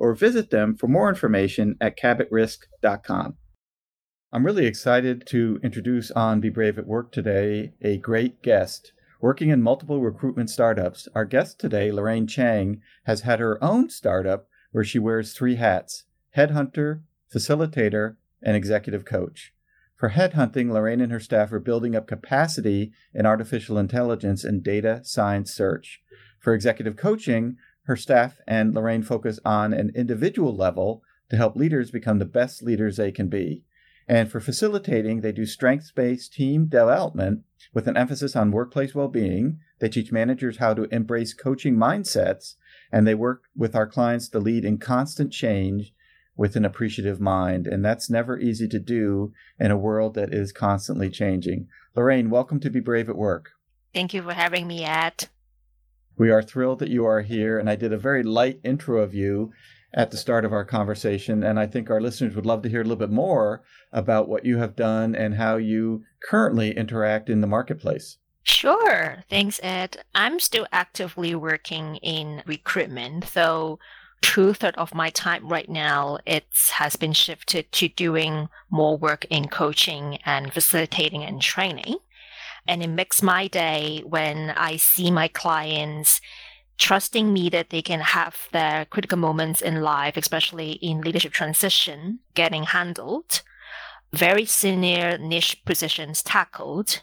or visit them for more information at cabotrisk.com. I'm really excited to introduce on Be Brave at Work today a great guest. Working in multiple recruitment startups, our guest today, Lorraine Chang, has had her own startup where she wears three hats headhunter, facilitator, and executive coach. For headhunting, Lorraine and her staff are building up capacity in artificial intelligence and data science search. For executive coaching, her staff and Lorraine focus on an individual level to help leaders become the best leaders they can be. And for facilitating, they do strengths based team development with an emphasis on workplace well being. They teach managers how to embrace coaching mindsets, and they work with our clients to lead in constant change with an appreciative mind. And that's never easy to do in a world that is constantly changing. Lorraine, welcome to Be Brave at Work. Thank you for having me, Ed. We are thrilled that you are here, and I did a very light intro of you at the start of our conversation, and I think our listeners would love to hear a little bit more about what you have done and how you currently interact in the marketplace. Sure. Thanks, Ed. I'm still actively working in recruitment, though two thirds of my time right now it has been shifted to doing more work in coaching and facilitating and training. And it makes my day when I see my clients trusting me that they can have their critical moments in life, especially in leadership transition, getting handled, very senior niche positions tackled.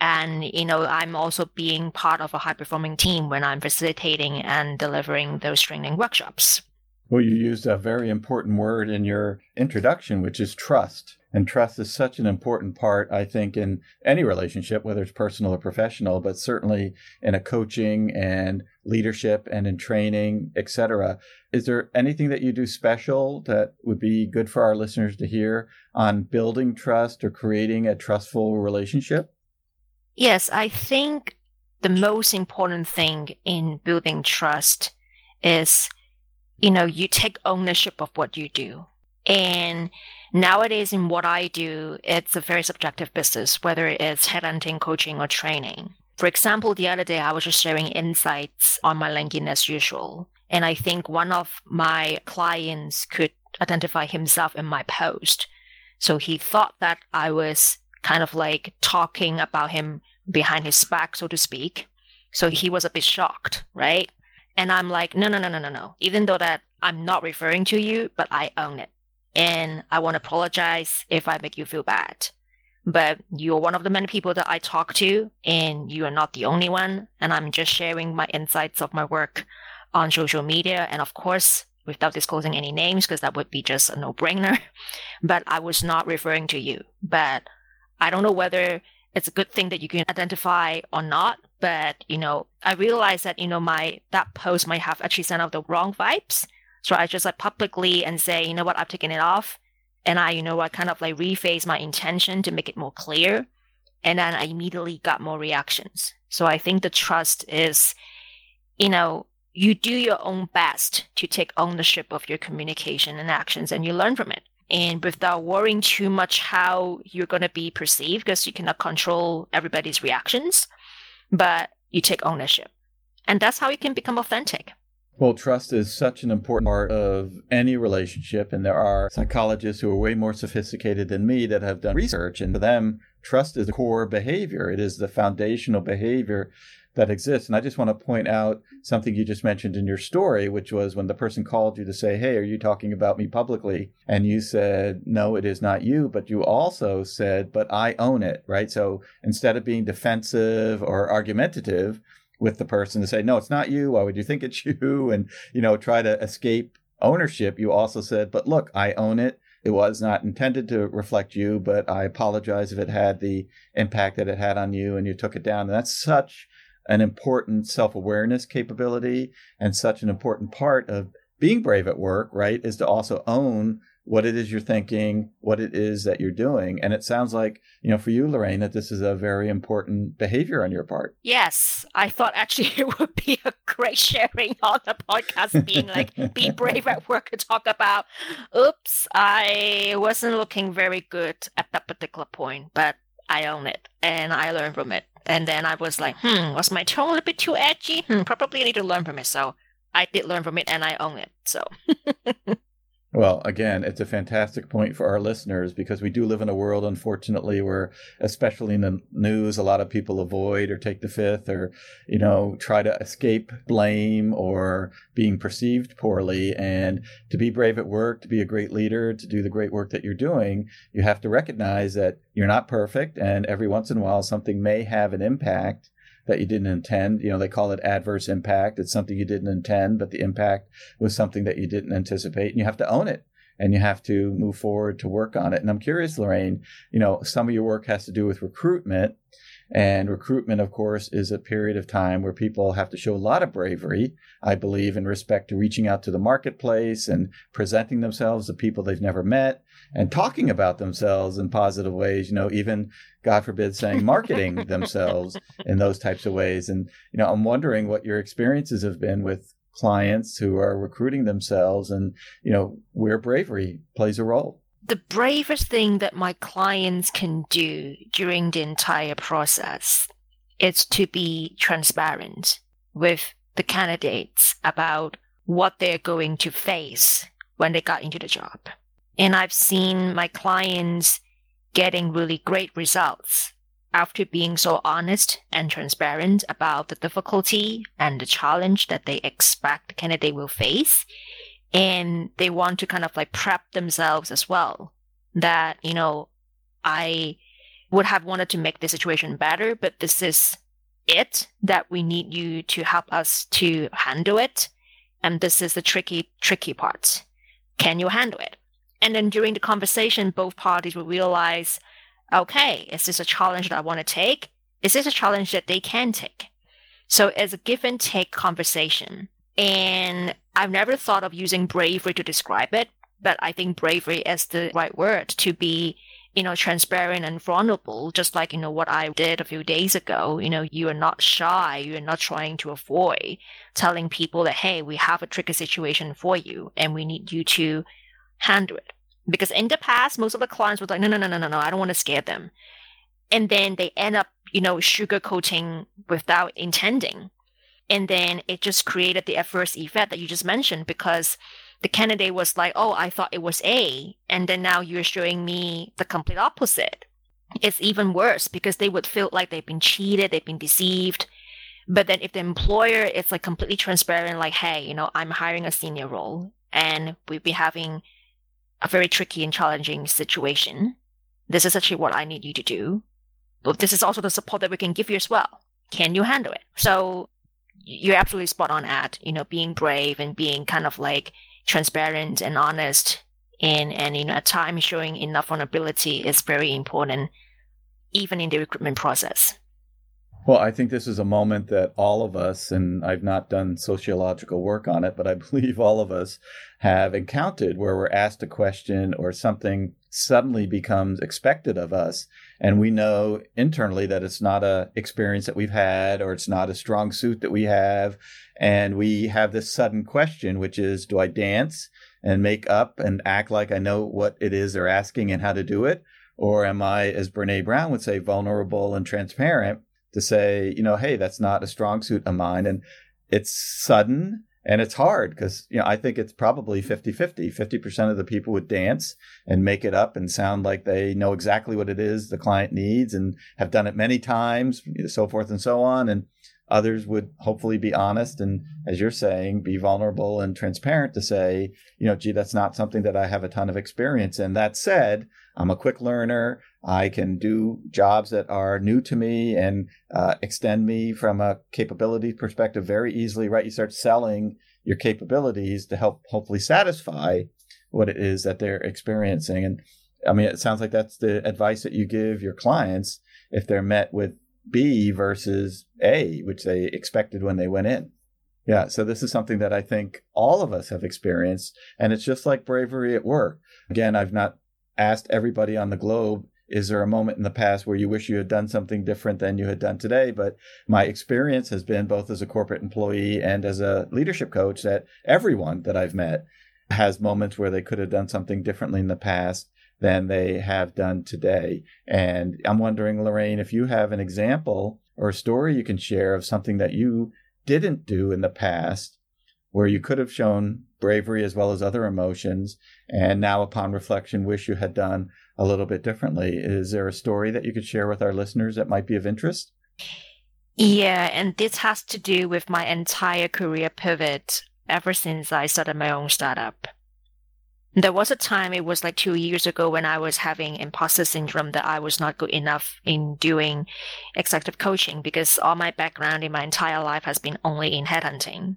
And, you know, I'm also being part of a high performing team when I'm facilitating and delivering those training workshops. Well, you used a very important word in your introduction, which is trust. And trust is such an important part, I think, in any relationship, whether it's personal or professional, but certainly in a coaching and leadership and in training, etc. Is there anything that you do special that would be good for our listeners to hear on building trust or creating a trustful relationship? Yes, I think the most important thing in building trust is, you know, you take ownership of what you do. And Nowadays, in what I do, it's a very subjective business, whether it's headhunting, coaching, or training. For example, the other day I was just sharing insights on my LinkedIn as usual. And I think one of my clients could identify himself in my post. So he thought that I was kind of like talking about him behind his back, so to speak. So he was a bit shocked, right? And I'm like, no, no, no, no, no, no. Even though that I'm not referring to you, but I own it and I want to apologize if I make you feel bad. But you're one of the many people that I talk to, and you are not the only one. And I'm just sharing my insights of my work on social media. And of course, without disclosing any names, because that would be just a no brainer. But I was not referring to you. But I don't know whether it's a good thing that you can identify or not. But, you know, I realize that, you know, my, that post might have actually sent out the wrong vibes so I just like publicly and say, you know what, I've taken it off. And I, you know what, kind of like rephrase my intention to make it more clear. And then I immediately got more reactions. So I think the trust is, you know, you do your own best to take ownership of your communication and actions and you learn from it. and without worrying too much how you're going to be perceived because you cannot control everybody's reactions, but you take ownership. And that's how you can become authentic. Well, trust is such an important part of any relationship. And there are psychologists who are way more sophisticated than me that have done research. And for them, trust is the core behavior. It is the foundational behavior that exists. And I just want to point out something you just mentioned in your story, which was when the person called you to say, Hey, are you talking about me publicly? And you said, No, it is not you. But you also said, But I own it, right? So instead of being defensive or argumentative, with the person to say, no, it's not you. Why would you think it's you? And, you know, try to escape ownership. You also said, but look, I own it. It was not intended to reflect you, but I apologize if it had the impact that it had on you and you took it down. And that's such an important self awareness capability and such an important part of being brave at work, right? Is to also own what it is you're thinking, what it is that you're doing. And it sounds like, you know, for you, Lorraine, that this is a very important behavior on your part. Yes. I thought actually it would be a great sharing on the podcast, being like, be brave at work and talk about, oops, I wasn't looking very good at that particular point, but I own it and I learned from it. And then I was like, hmm, was my tone a little bit too edgy? Hmm, probably need to learn from it. So I did learn from it and I own it. So Well, again, it's a fantastic point for our listeners because we do live in a world, unfortunately, where, especially in the news, a lot of people avoid or take the fifth or, you know, try to escape blame or being perceived poorly. And to be brave at work, to be a great leader, to do the great work that you're doing, you have to recognize that you're not perfect. And every once in a while, something may have an impact that you didn't intend. You know, they call it adverse impact. It's something you didn't intend, but the impact was something that you didn't anticipate, and you have to own it and you have to move forward to work on it. And I'm curious, Lorraine, you know, some of your work has to do with recruitment. And recruitment, of course, is a period of time where people have to show a lot of bravery, I believe, in respect to reaching out to the marketplace and presenting themselves to people they've never met and talking about themselves in positive ways, you know, even, God forbid, saying marketing themselves in those types of ways. And, you know, I'm wondering what your experiences have been with clients who are recruiting themselves and, you know, where bravery plays a role the bravest thing that my clients can do during the entire process is to be transparent with the candidates about what they're going to face when they got into the job. And I've seen my clients getting really great results after being so honest and transparent about the difficulty and the challenge that they expect the candidate will face. And they want to kind of like prep themselves as well that you know i would have wanted to make the situation better but this is it that we need you to help us to handle it. And this is the tricky tricky part. Can you handle it and then during the conversation both parties will realize okay is this a challenge that i want to take is this a challenge that they can take so it's a give and take conversation and I've never thought of using bravery to describe it, but I think bravery is the right word to be, you know, transparent and vulnerable, just like, you know, what I did a few days ago. You know, you are not shy. You are not trying to avoid telling people that, hey, we have a tricky situation for you and we need you to handle it. Because in the past, most of the clients were like, no, no, no, no, no, no, I don't want to scare them. And then they end up, you know, sugarcoating without intending and then it just created the adverse effect that you just mentioned because the candidate was like, oh, I thought it was A. And then now you're showing me the complete opposite. It's even worse because they would feel like they've been cheated, they've been deceived. But then if the employer is like completely transparent, like, hey, you know, I'm hiring a senior role and we'll be having a very tricky and challenging situation. This is actually what I need you to do. But this is also the support that we can give you as well. Can you handle it? So you're absolutely spot on at you know being brave and being kind of like transparent and honest and and you know at times showing enough vulnerability is very important even in the recruitment process well i think this is a moment that all of us and i've not done sociological work on it but i believe all of us have encountered where we're asked a question or something suddenly becomes expected of us and we know internally that it's not a experience that we've had or it's not a strong suit that we have and we have this sudden question which is do i dance and make up and act like I know what it is they're asking and how to do it? Or am I, as Brene Brown would say, vulnerable and transparent to say, you know, hey, that's not a strong suit of mine. And it's sudden and it's hard because you know i think it's probably 50-50 50% of the people would dance and make it up and sound like they know exactly what it is the client needs and have done it many times so forth and so on. And others would hopefully be honest and as you're saying be vulnerable and transparent to say you know gee that's not something that i have a ton of experience in. That said i'm a quick learner I can do jobs that are new to me and uh, extend me from a capability perspective very easily, right? You start selling your capabilities to help hopefully satisfy what it is that they're experiencing. And I mean, it sounds like that's the advice that you give your clients if they're met with B versus A, which they expected when they went in. Yeah, so this is something that I think all of us have experienced. And it's just like bravery at work. Again, I've not asked everybody on the globe is there a moment in the past where you wish you had done something different than you had done today? But my experience has been both as a corporate employee and as a leadership coach that everyone that I've met has moments where they could have done something differently in the past than they have done today. And I'm wondering, Lorraine, if you have an example or a story you can share of something that you didn't do in the past where you could have shown bravery as well as other emotions and now upon reflection wish you had done a little bit differently. Is there a story that you could share with our listeners that might be of interest? Yeah, and this has to do with my entire career pivot ever since I started my own startup. There was a time, it was like two years ago, when I was having imposter syndrome that I was not good enough in doing executive coaching because all my background in my entire life has been only in headhunting.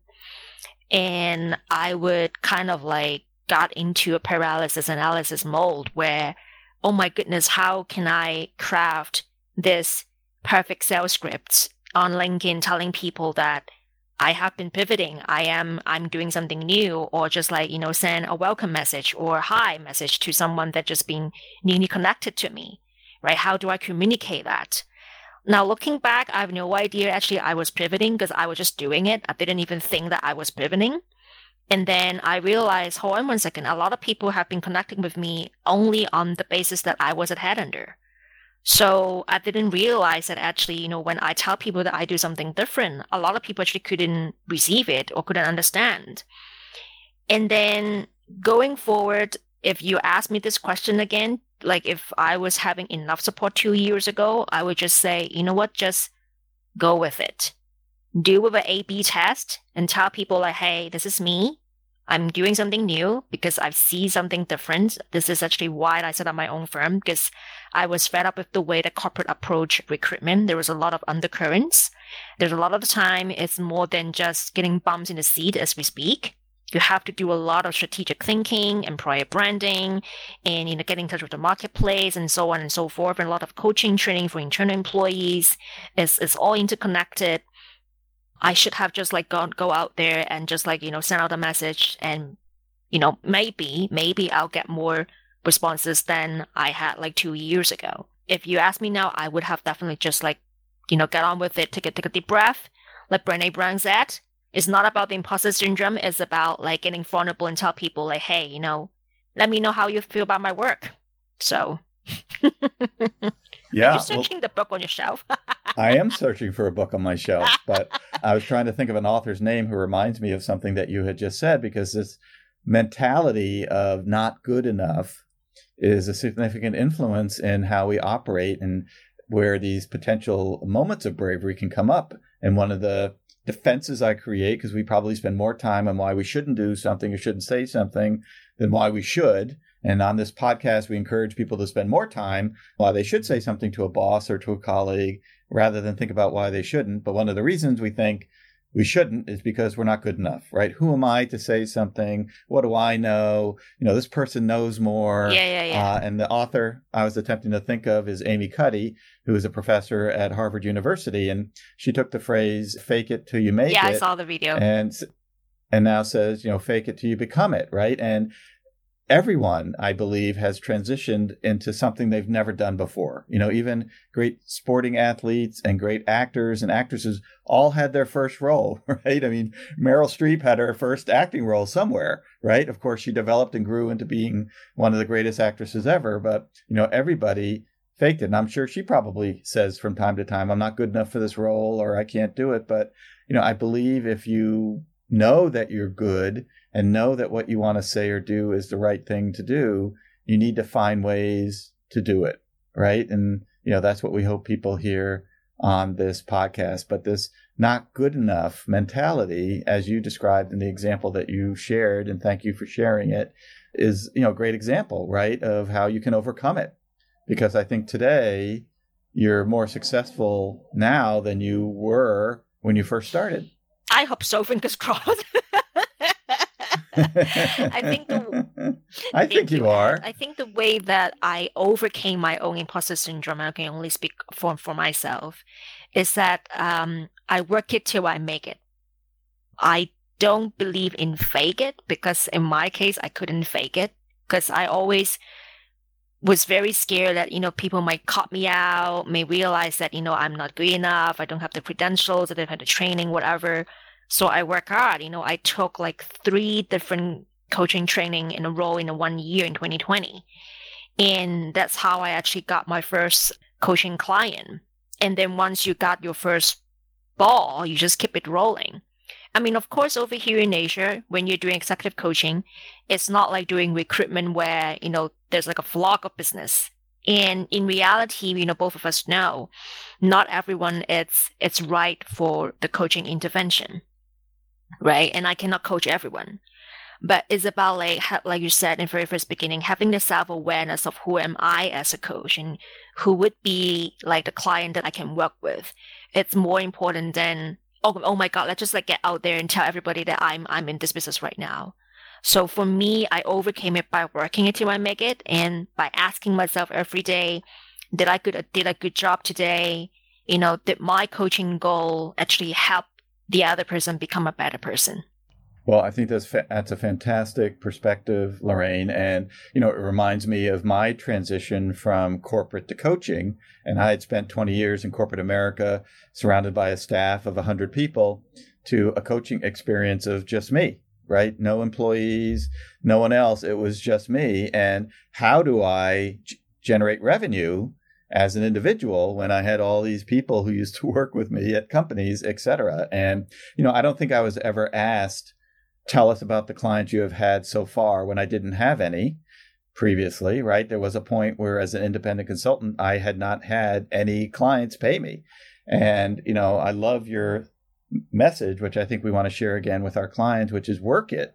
And I would kind of like got into a paralysis analysis mold where oh my goodness, how can I craft this perfect sales script on LinkedIn telling people that I have been pivoting. I am I'm doing something new, or just like you know send a welcome message or hi message to someone that just been newly connected to me, right? How do I communicate that? Now looking back, I have no idea. Actually, I was pivoting because I was just doing it. I didn't even think that I was pivoting. And then I realized, hold on one second, a lot of people have been connecting with me only on the basis that I was a headhunter. So I didn't realize that actually, you know, when I tell people that I do something different, a lot of people actually couldn't receive it or couldn't understand. And then going forward, if you ask me this question again, like if I was having enough support two years ago, I would just say, you know what, just go with it. Do with an A B test and tell people like, hey, this is me. I'm doing something new because I see something different. This is actually why I set up my own firm because I was fed up with the way the corporate approach recruitment. There was a lot of undercurrents. There's a lot of the time it's more than just getting bumps in the seat as we speak. You have to do a lot of strategic thinking, employer branding, and you know, getting in touch with the marketplace and so on and so forth. And a lot of coaching training for internal employees. It's, it's all interconnected. I should have just like gone go out there and just like, you know, send out a message and, you know, maybe, maybe I'll get more responses than I had like two years ago. If you ask me now, I would have definitely just like, you know, get on with it, take a take a deep breath. Like Brene Brown said, it's not about the imposter syndrome, it's about like getting vulnerable and tell people like, hey, you know, let me know how you feel about my work. So Yeah. Are you searching well, the book on your shelf? I am searching for a book on my shelf, but I was trying to think of an author's name who reminds me of something that you had just said because this mentality of not good enough is a significant influence in how we operate and where these potential moments of bravery can come up. And one of the defenses I create, because we probably spend more time on why we shouldn't do something or shouldn't say something than why we should, and on this podcast, we encourage people to spend more time why they should say something to a boss or to a colleague rather than think about why they shouldn't. But one of the reasons we think we shouldn't is because we're not good enough, right? Who am I to say something? What do I know? You know, this person knows more. Yeah, yeah, yeah. Uh, and the author I was attempting to think of is Amy Cuddy, who is a professor at Harvard University, and she took the phrase "fake it till you make yeah, it." Yeah, I saw the video. And and now says, you know, fake it till you become it, right? And everyone, I believe, has transitioned into something they've never done before. You know, even great sporting athletes and great actors and actresses all had their first role, right? I mean, Meryl Streep had her first acting role somewhere, right? Of course, she developed and grew into being one of the greatest actresses ever, but, you know, everybody faked it. And I'm sure she probably says from time to time, I'm not good enough for this role or I can't do it. But, you know, I believe if you know that you're good and know that what you want to say or do is the right thing to do, you need to find ways to do it. Right. And, you know, that's what we hope people hear on this podcast. But this not good enough mentality, as you described in the example that you shared, and thank you for sharing it, is, you know, a great example, right, of how you can overcome it. Because I think today you're more successful now than you were when you first started. I hope so. Fingers crossed. I think the I think you are. I think the way that I overcame my own imposter syndrome, I can only speak for for myself, is that um, I work it till I make it. I don't believe in fake it because in my case I couldn't fake it because I always was very scared that you know people might cut me out, may realize that you know I'm not good enough, I don't have the credentials, I don't have the training, whatever. So I work hard. You know, I took like three different coaching training in a row in a one year in 2020, and that's how I actually got my first coaching client. And then once you got your first ball, you just keep it rolling. I mean, of course, over here in Asia, when you're doing executive coaching, it's not like doing recruitment where, you know, there's like a flock of business. And in reality, you know, both of us know not everyone it's it's right for the coaching intervention. Right. And I cannot coach everyone. But it's about like like you said in the very first beginning, having the self awareness of who am I as a coach and who would be like the client that I can work with. It's more important than oh, oh my god, let's just like get out there and tell everybody that I'm I'm in this business right now. So for me, I overcame it by working until I make it and by asking myself every day, did I good did a good job today? You know, did my coaching goal actually help the other person become a better person? Well, I think that's fa- that's a fantastic perspective, Lorraine, and you know it reminds me of my transition from corporate to coaching. And I had spent 20 years in corporate America, surrounded by a staff of 100 people, to a coaching experience of just me right? No employees, no one else. It was just me. And how do I g- generate revenue as an individual when I had all these people who used to work with me at companies, et cetera? And, you know, I don't think I was ever asked, tell us about the clients you have had so far when I didn't have any previously, right? There was a point where as an independent consultant, I had not had any clients pay me. And, you know, I love your message, which I think we want to share again with our clients, which is work it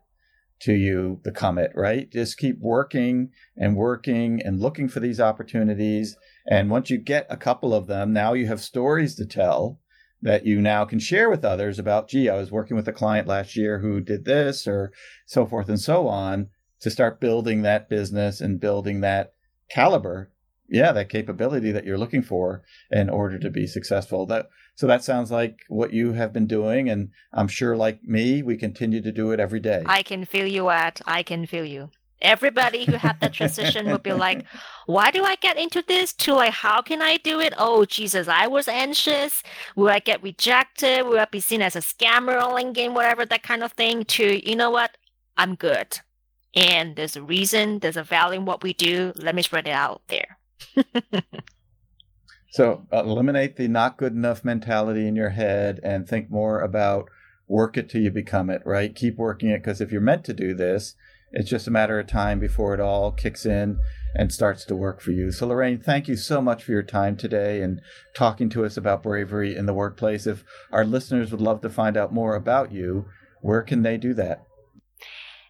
to you become it, right? Just keep working and working and looking for these opportunities. And once you get a couple of them, now you have stories to tell that you now can share with others about, gee, I was working with a client last year who did this or so forth and so on to start building that business and building that caliber yeah that capability that you're looking for in order to be successful. That so that sounds like what you have been doing and i'm sure like me we continue to do it every day. I can feel you at i can feel you everybody who had that transition would be like why do i get into this? To like how can i do it? Oh jesus i was anxious. Will i get rejected? Will i be seen as a scammer on linkedin whatever that kind of thing? To you know what? I'm good. And there's a reason there's a value in what we do. Let me spread it out there. So eliminate the not good enough mentality in your head and think more about work it till you become it, right? Keep working it because if you're meant to do this, it's just a matter of time before it all kicks in and starts to work for you. So, Lorraine, thank you so much for your time today and talking to us about bravery in the workplace. If our listeners would love to find out more about you, where can they do that?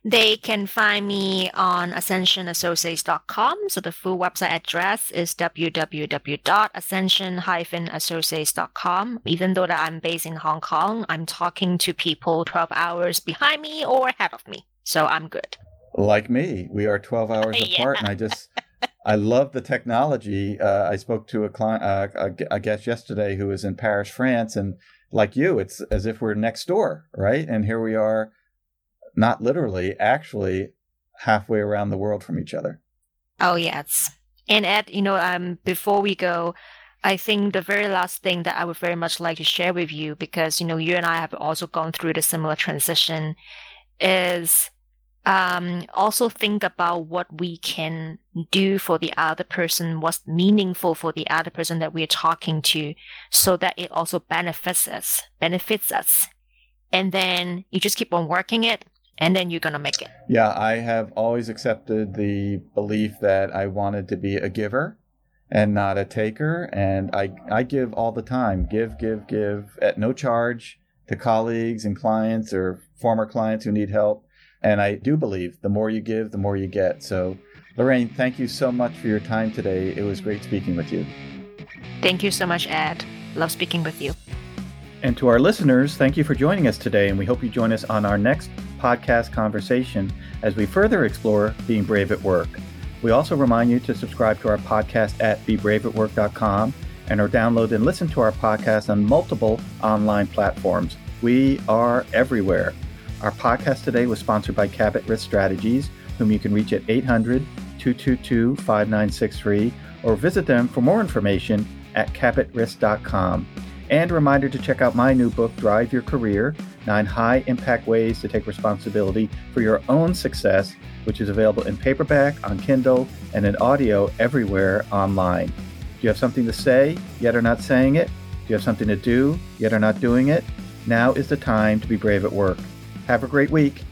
They can find me on ascensionassociates.com. So the full website address is www.ascension-associates.com. Even though that I'm based in Hong Kong, I'm talking to people 12 hours behind me or ahead of me. So I'm good. Like me, we are 12 hours yeah. apart and I just I love the technology. Uh, I spoke to a client, uh, a, a guest yesterday who was in Paris, France, and like you, it's as if we're next door, right? And here we are not literally, actually halfway around the world from each other. Oh yes. And Ed, you know, um, before we go, I think the very last thing that I would very much like to share with you, because you know, you and I have also gone through the similar transition, is um, also think about what we can do for the other person, what's meaningful for the other person that we're talking to, so that it also benefits us, benefits us. And then you just keep on working it, and then you're gonna make it. Yeah, I have always accepted the belief that I wanted to be a giver and not a taker, and I I give all the time, give, give, give at no charge to colleagues and clients or former clients who need help and I do believe the more you give, the more you get. So, Lorraine, thank you so much for your time today. It was great speaking with you. Thank you so much, Ed. Love speaking with you. And to our listeners, thank you for joining us today. And we hope you join us on our next podcast conversation as we further explore being brave at work. We also remind you to subscribe to our podcast at bebraveatwork.com and or download and listen to our podcast on multiple online platforms. We are everywhere. Our podcast today was sponsored by Cabot Risk Strategies, whom you can reach at 800 222 5963 or visit them for more information at cabotrisk.com. And a reminder to check out my new book, Drive Your Career Nine High Impact Ways to Take Responsibility for Your Own Success, which is available in paperback, on Kindle, and in audio everywhere online. Do you have something to say, yet are not saying it? Do you have something to do, yet are not doing it? Now is the time to be brave at work. Have a great week.